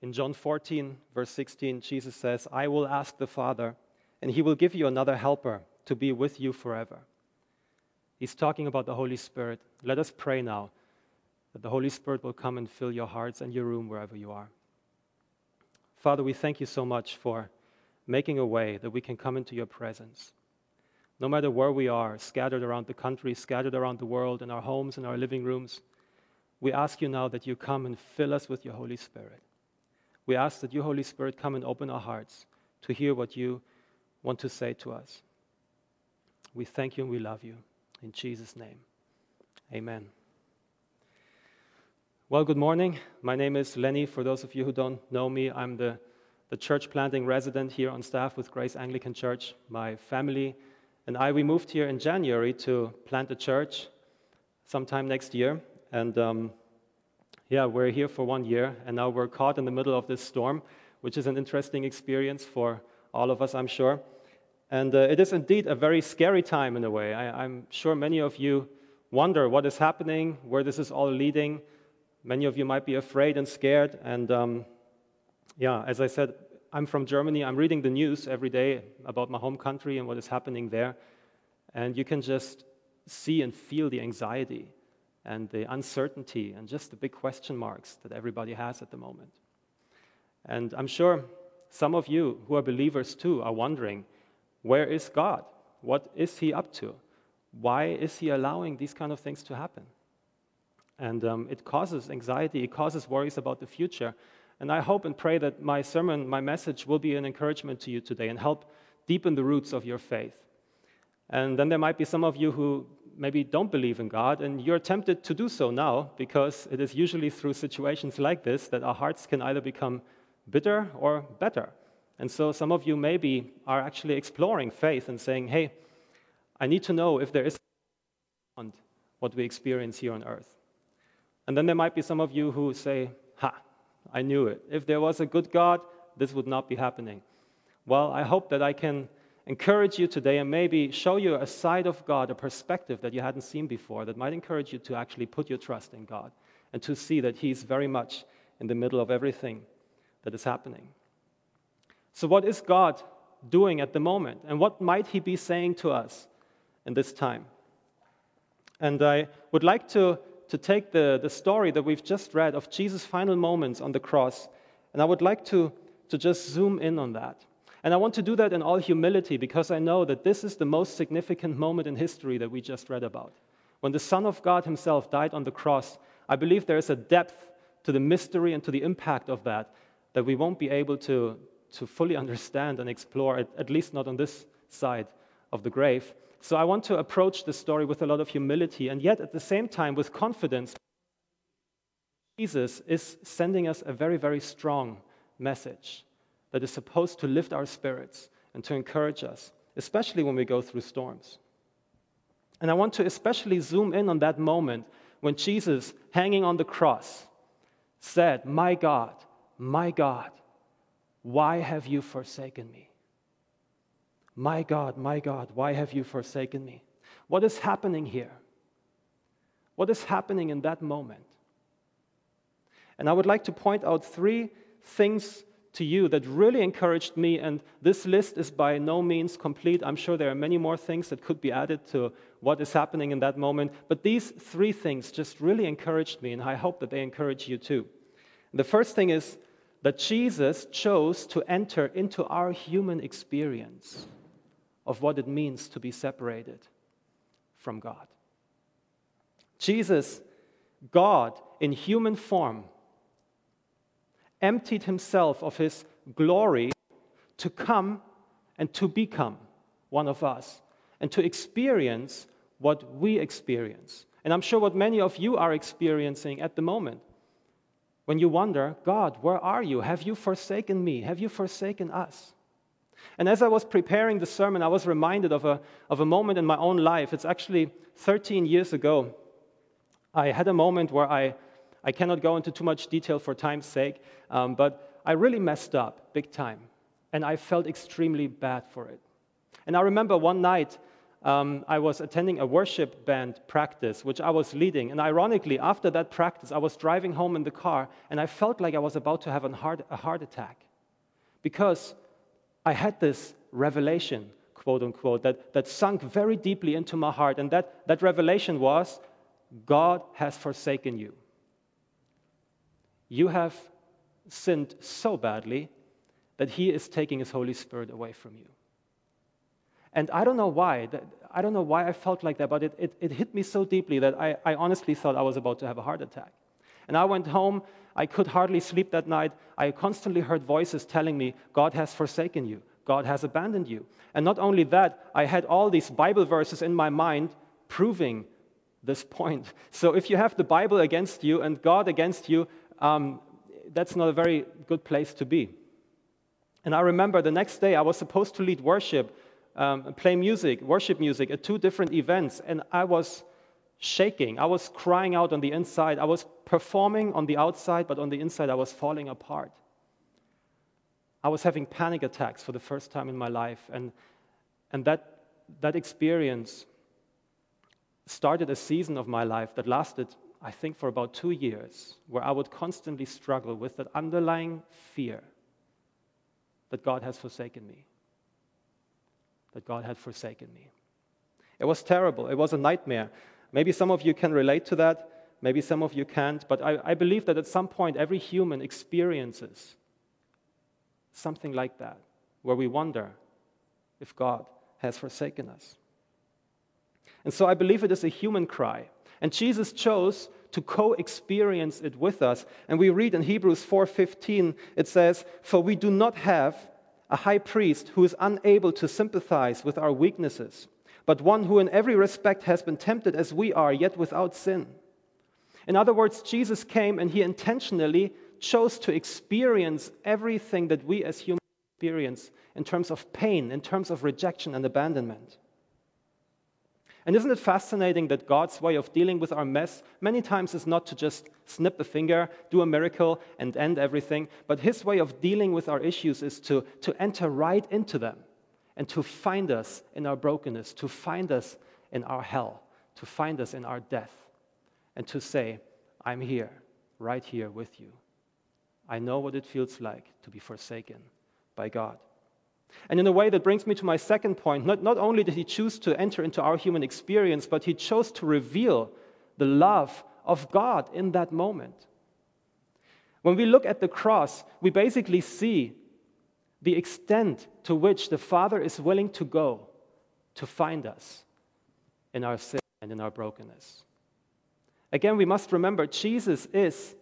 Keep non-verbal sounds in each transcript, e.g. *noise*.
In John 14, verse 16, Jesus says, I will ask the Father, and he will give you another helper to be with you forever. He's talking about the Holy Spirit. Let us pray now that the Holy Spirit will come and fill your hearts and your room wherever you are. Father, we thank you so much for making a way that we can come into your presence. No matter where we are, scattered around the country, scattered around the world, in our homes, in our living rooms, we ask you now that you come and fill us with your Holy Spirit. We ask that you, Holy Spirit, come and open our hearts to hear what you want to say to us. We thank you and we love you. In Jesus' name, amen. Well, good morning. My name is Lenny. For those of you who don't know me, I'm the, the church planting resident here on staff with Grace Anglican Church. My family and I, we moved here in January to plant a church sometime next year. And um, yeah, we're here for one year, and now we're caught in the middle of this storm, which is an interesting experience for all of us, I'm sure. And uh, it is indeed a very scary time in a way. I, I'm sure many of you wonder what is happening, where this is all leading. Many of you might be afraid and scared. And um, yeah, as I said, I'm from Germany. I'm reading the news every day about my home country and what is happening there. And you can just see and feel the anxiety and the uncertainty and just the big question marks that everybody has at the moment. And I'm sure some of you who are believers too are wondering where is God? What is He up to? Why is He allowing these kind of things to happen? And um, it causes anxiety, it causes worries about the future. And I hope and pray that my sermon, my message, will be an encouragement to you today and help deepen the roots of your faith. And then there might be some of you who maybe don't believe in God, and you're tempted to do so now because it is usually through situations like this that our hearts can either become bitter or better. And so some of you maybe are actually exploring faith and saying, hey, I need to know if there is beyond what we experience here on earth. And then there might be some of you who say, ha, I knew it. If there was a good God, this would not be happening. Well, I hope that I can encourage you today and maybe show you a side of God, a perspective that you hadn't seen before that might encourage you to actually put your trust in God and to see that He's very much in the middle of everything that is happening. So, what is God doing at the moment? And what might He be saying to us in this time? And I would like to, to take the, the story that we've just read of Jesus' final moments on the cross, and I would like to, to just zoom in on that. And I want to do that in all humility because I know that this is the most significant moment in history that we just read about. When the Son of God Himself died on the cross, I believe there is a depth to the mystery and to the impact of that that we won't be able to, to fully understand and explore, at, at least not on this side of the grave. So I want to approach the story with a lot of humility and yet at the same time with confidence. Jesus is sending us a very, very strong message that is supposed to lift our spirits and to encourage us, especially when we go through storms. And I want to especially zoom in on that moment when Jesus, hanging on the cross, said, My God, my God, why have you forsaken me? My God, my God, why have you forsaken me? What is happening here? What is happening in that moment? And I would like to point out three things to you that really encouraged me. And this list is by no means complete. I'm sure there are many more things that could be added to what is happening in that moment. But these three things just really encouraged me, and I hope that they encourage you too. The first thing is that Jesus chose to enter into our human experience of what it means to be separated from God. Jesus, God in human form, emptied himself of his glory to come and to become one of us and to experience what we experience. And I'm sure what many of you are experiencing at the moment when you wonder, God, where are you? Have you forsaken me? Have you forsaken us? And as I was preparing the sermon, I was reminded of a, of a moment in my own life. It's actually 13 years ago. I had a moment where I, I cannot go into too much detail for time's sake, um, but I really messed up big time. And I felt extremely bad for it. And I remember one night um, I was attending a worship band practice, which I was leading. And ironically, after that practice, I was driving home in the car and I felt like I was about to have heart, a heart attack because I had this revelation, quote unquote, that, that sunk very deeply into my heart. And that, that revelation was God has forsaken you. You have sinned so badly that He is taking His Holy Spirit away from you. And I don't know why. I don't know why I felt like that, but it, it, it hit me so deeply that I, I honestly thought I was about to have a heart attack. And I went home. I could hardly sleep that night. I constantly heard voices telling me, God has forsaken you. God has abandoned you. And not only that, I had all these Bible verses in my mind proving this point. *laughs* So if you have the Bible against you and God against you, um, that's not a very good place to be. And I remember the next day I was supposed to lead worship, um, play music, worship music at two different events, and I was shaking. I was crying out on the inside. I was performing on the outside, but on the inside I was falling apart. I was having panic attacks for the first time in my life, and, and that, that experience started a season of my life that lasted I think, for about two years, where I would constantly struggle with that underlying fear that God has forsaken me. That God had forsaken me. It was terrible. It was a nightmare. Maybe some of you can relate to that. Maybe some of you can't. But I, I believe that at some point, every human experiences something like that, where we wonder if God has forsaken us. And so I believe it is a human cry. And Jesus chose to co-experience it with us. And we read in Hebrews 4:15 it says, "For we do not have a high priest who is unable to sympathize with our weaknesses, but one who in every respect has been tempted as we are, yet without sin." In other words, Jesus came and he intentionally chose to experience everything that we as humans experience in terms of pain, in terms of rejection and abandonment. And isn't it fascinating that God's way of dealing with our mess many times is not to just snip a finger, do a miracle, and end everything, but His way of dealing with our issues is to, to enter right into them and to find us in our brokenness, to find us in our hell, to find us in our death, and to say, I'm here, right here with you. I know what it feels like to be forsaken by God. And in a way, that brings me to my second point. Not, not only did he choose to enter into our human experience, but he chose to reveal the love of God in that moment. When we look at the cross, we basically see the extent to which the Father is willing to go to find us in our sin and in our brokenness. Again, we must remember Jesus is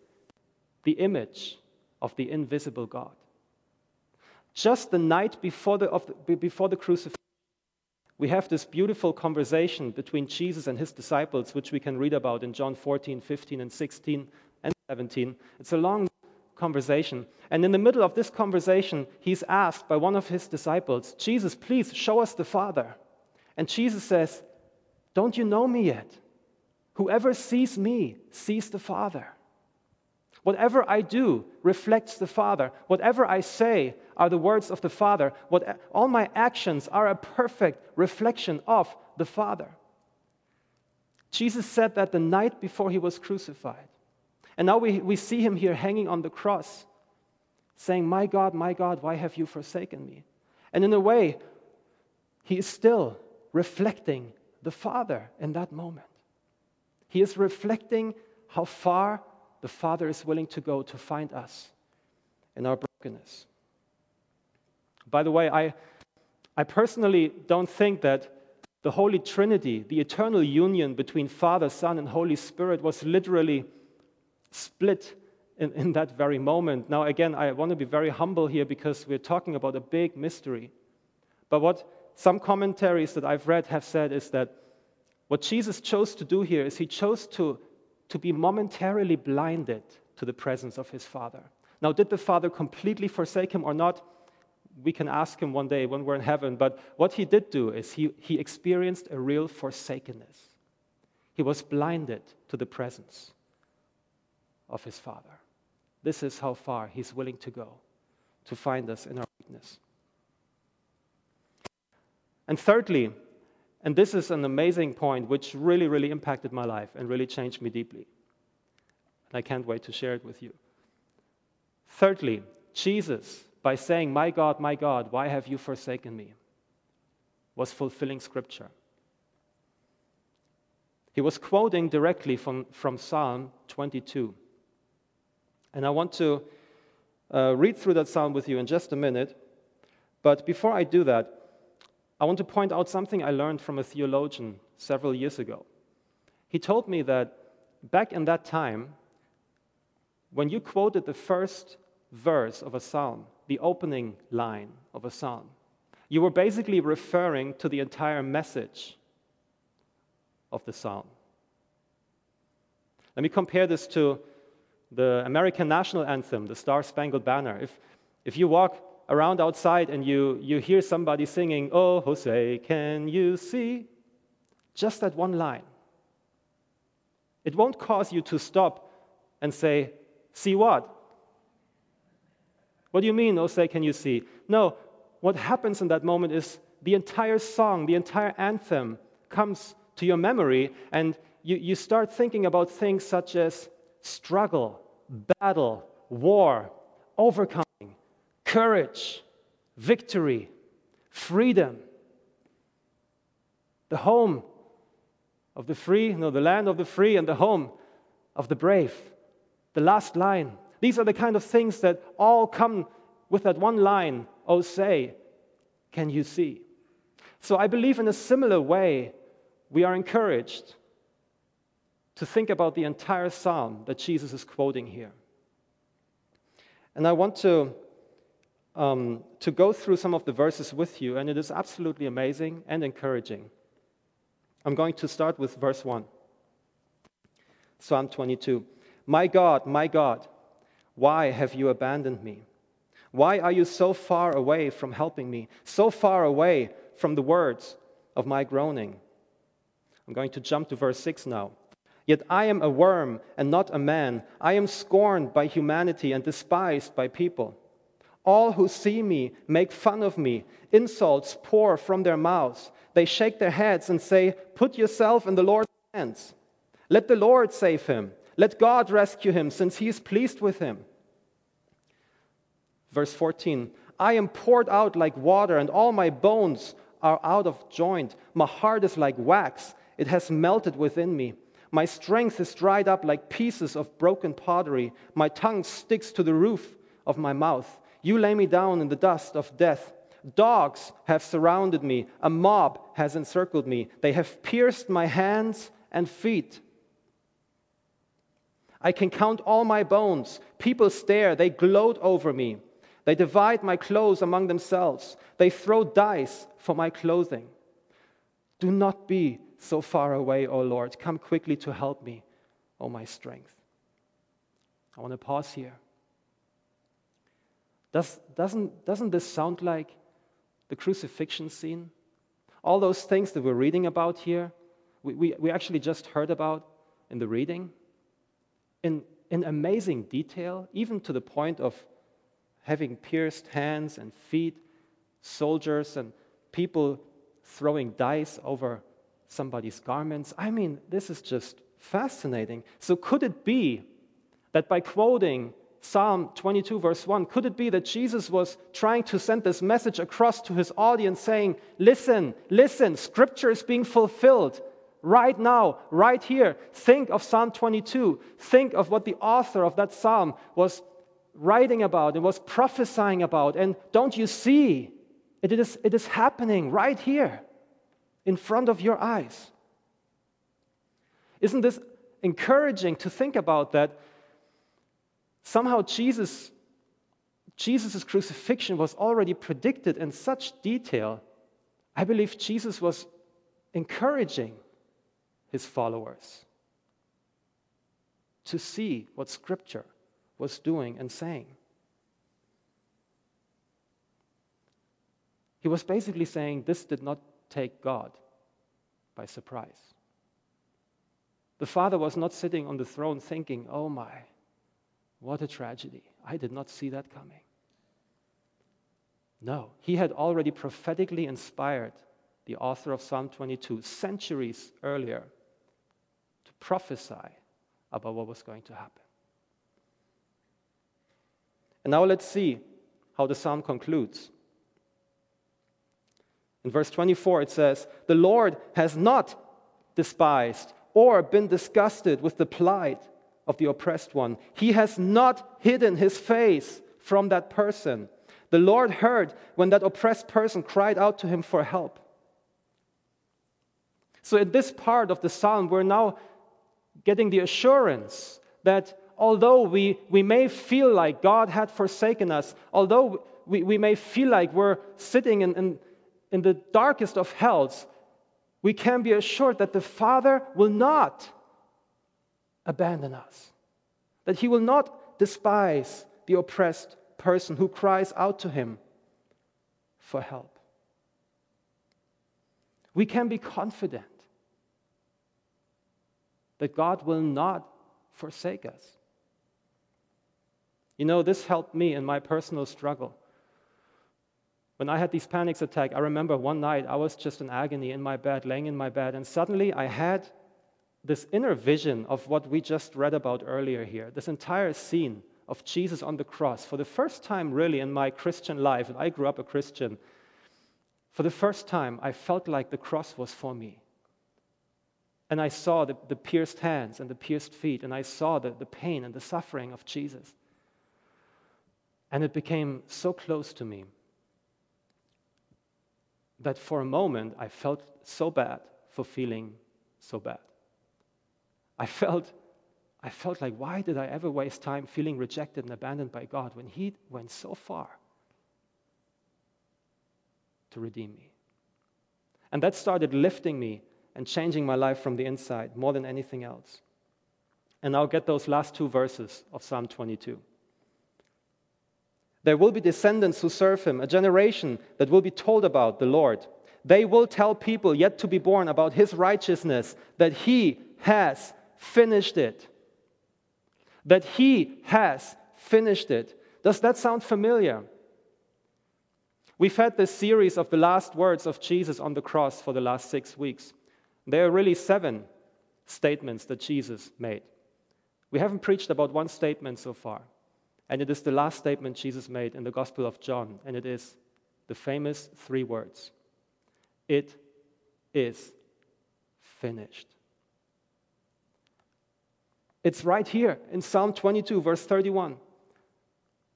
the image of the invisible God just the night before the, the, before the crucifixion, we have this beautiful conversation between Jesus and his disciples, which we can read about in John 14, 15, and 16 and 17. It's a long conversation. And in the middle of this conversation, he's asked by one of his disciples, Jesus, please show us the Father. And Jesus says, Don't you know me yet? Whoever sees me sees the Father. Whatever I do reflects the Father. Whatever I say are the words of the Father. What, all my actions are a perfect reflection of the Father. Jesus said that the night before he was crucified. And now we, we see him here hanging on the cross, saying, My God, my God, why have you forsaken me? And in a way, he is still reflecting the Father in that moment. He is reflecting how far the Father is willing to go to find us in our brokenness. By the way, I, I personally don't think that the Holy Trinity, the eternal union between Father, Son, and Holy Spirit, was literally split in, in that very moment. Now, again, I want to be very humble here because we're talking about a big mystery. But what some commentaries that I've read have said is that what Jesus chose to do here is he chose to to be momentarily blinded to the presence of his Father. Now, did the Father completely forsake him or not? We can ask him one day when we're in heaven. But what he did do is he, he experienced a real forsakenness. He was blinded to the presence of his Father. This is how far he's willing to go to find us in our weakness. And thirdly, And this is an amazing point which really, really impacted my life and really changed me deeply. And I can't wait to share it with you. Thirdly, Jesus, by saying, My God, my God, why have you forsaken me? was fulfilling scripture. He was quoting directly from, from Psalm 22. And I want to uh, read through that psalm with you in just a minute. But before I do that, I want to point out something I learned from a theologian several years ago. He told me that back in that time, when you quoted the first verse of a psalm, the opening line of a psalm, you were basically referring to the entire message of the psalm. Let me compare this to the American national anthem, the Star Spangled Banner. If, if you walk around outside and you, you hear somebody singing, Oh, Jose, can you see? Just that one line. It won't cause you to stop and say, See what? What do you mean, Jose, can you see? No, what happens in that moment is the entire song, the entire anthem comes to your memory, and you, you start thinking about things such as struggle, battle, war, overcoming, courage, victory, freedom, the home of the free, no, the land of the free, and the home of the brave. The last line. These are the kind of things that all come with that one line, oh, say, can you see? So I believe in a similar way, we are encouraged to think about the entire psalm that Jesus is quoting here. And I want to, um, to go through some of the verses with you, and it is absolutely amazing and encouraging. I'm going to start with verse 1. Psalm 22. My God, my God, why have you abandoned me? Why are you so far away from helping me, so far away from the words of my groaning? I'm going to jump to verse 6 now. Yet I am a worm and not a man. I am scorned by humanity and despised by people. All who see me make fun of me. Insults pour from their mouths. They shake their heads and say, Put yourself in the Lord's hands. Let the Lord save him. Let God rescue him, since he is pleased with him. Verse 14 I am poured out like water, and all my bones are out of joint. My heart is like wax, it has melted within me. My strength is dried up like pieces of broken pottery. My tongue sticks to the roof of my mouth. You lay me down in the dust of death. Dogs have surrounded me. A mob has encircled me. They have pierced my hands and feet. I can count all my bones. People stare. They gloat over me. They divide my clothes among themselves. They throw dice for my clothing. Do not be so far away, O Lord. Come quickly to help me, O my strength. I want to pause here. Does, doesn't, doesn't this sound like the crucifixion scene? All those things that we're reading about here, we, we, we actually just heard about in the reading in, in amazing detail, even to the point of having pierced hands and feet, soldiers and people throwing dice over somebody's garments. I mean, this is just fascinating. So, could it be that by quoting Psalm 22, verse 1, could it be that Jesus was trying to send this message across to his audience saying, Listen, listen, scripture is being fulfilled right now, right here. Think of Psalm 22. Think of what the author of that psalm was writing about and was prophesying about. And don't you see? It is, it is happening right here in front of your eyes. Isn't this encouraging to think about that somehow Jesus Jesus' crucifixion was already predicted in such detail. I believe Jesus was encouraging his followers to see what Scripture was doing and saying. He was basically saying this did not take God by surprise. The father was not sitting on the throne thinking, oh my, what a tragedy. I did not see that coming. No, he had already prophetically inspired the author of Psalm 22, centuries earlier, to prophesy about what was going to happen. And now let's see how the psalm concludes. In verse 24, it says, The Lord has not despised or been disgusted with the plight of the oppressed one. He has not hidden his face from that person. The Lord heard when that oppressed person cried out to him for help. So, in this part of the psalm, we're now getting the assurance that although we, we may feel like God had forsaken us, although we, we may feel like we're sitting in, in, in the darkest of hells, we can be assured that the Father will not abandon us, that He will not despise the oppressed person who cries out to Him for help. We can be confident that God will not forsake us. You know, this helped me in my personal struggle. When I had these panic attacks, I remember one night I was just in agony in my bed, laying in my bed, and suddenly I had this inner vision of what we just read about earlier here this entire scene of Jesus on the cross. For the first time, really, in my Christian life, and I grew up a Christian, for the first time, I felt like the cross was for me. And I saw the, the pierced hands and the pierced feet, and I saw the, the pain and the suffering of Jesus. And it became so close to me that for a moment I felt so bad for feeling so bad. I felt, I felt like, why did I ever waste time feeling rejected and abandoned by God when He went so far to redeem me? And that started lifting me and changing my life from the inside more than anything else. And I'll get those last two verses of Psalm 22. There will be descendants who serve him, a generation that will be told about the Lord. They will tell people yet to be born about his righteousness, that he has finished it. That he has finished it. Does that sound familiar? We've had this series of the last words of Jesus on the cross for the last six weeks. There are really seven statements that Jesus made. We haven't preached about one statement so far. And it is the last statement Jesus made in the Gospel of John, and it is the famous three words It is finished. It's right here in Psalm 22, verse 31.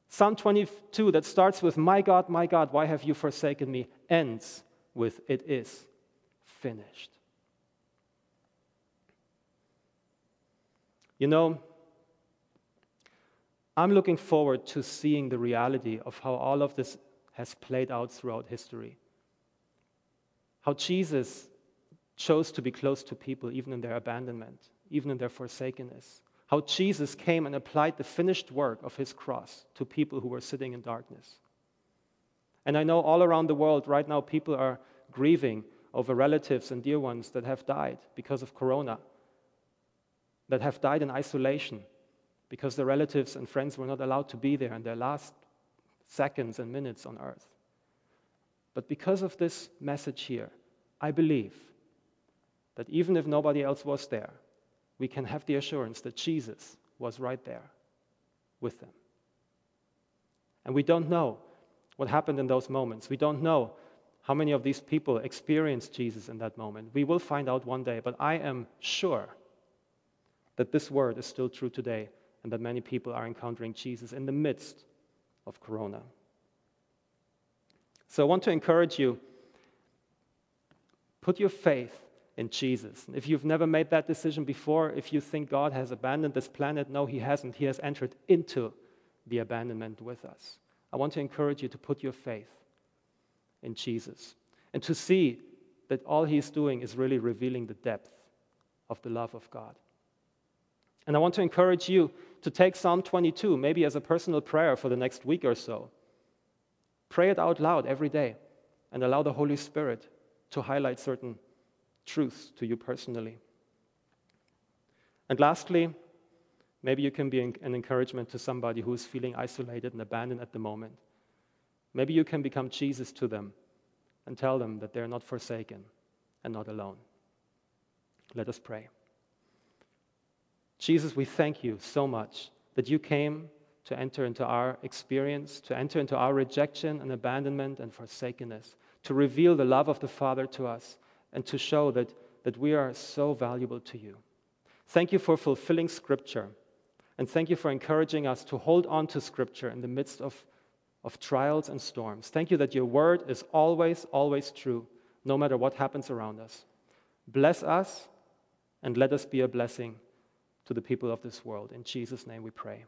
Psalm 22, that starts with, My God, my God, why have you forsaken me? ends with, It is finished. You know, I'm looking forward to seeing the reality of how all of this has played out throughout history. How Jesus chose to be close to people even in their abandonment, even in their forsakenness. How Jesus came and applied the finished work of his cross to people who were sitting in darkness. And I know all around the world right now people are grieving over relatives and dear ones that have died because of corona, that have died in isolation, because their relatives and friends were not allowed to be there in their last seconds and minutes on earth. But because of this message here, I believe that even if nobody else was there, we can have the assurance that Jesus was right there with them. And we don't know what happened in those moments. We don't know how many of these people experienced Jesus in that moment. We will find out one day, but I am sure that this word is still true today and that many people are encountering Jesus in the midst of Corona. So I want to encourage you put your faith in Jesus. If you've never made that decision before, if you think God has abandoned this planet, no, He hasn't. He has entered into the abandonment with us. I want to encourage you to put your faith in Jesus and to see that all He's doing is really revealing the depth of the love of God. And I want to encourage you to take Psalm 22, maybe as a personal prayer for the next week or so. Pray it out loud every day and allow the Holy Spirit to highlight certain truths to you personally. And lastly, maybe you can be an encouragement to somebody who is feeling isolated and abandoned at the moment. Maybe you can become Jesus to them and tell them that they're not forsaken and not alone. Let us pray. Jesus, we thank you so much that you came to enter into our experience, to enter into our rejection and abandonment and forsakenness, to reveal the love of the Father to us, and to show that, that we are so valuable to you. Thank you for fulfilling Scripture, and thank you for encouraging us to hold on to Scripture in the midst of, of trials and storms. Thank you that your word is always, always true, no matter what happens around us. Bless us, and let us be a blessing to the people of this world. In Jesus' name we pray.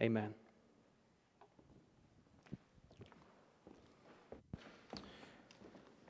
Amen.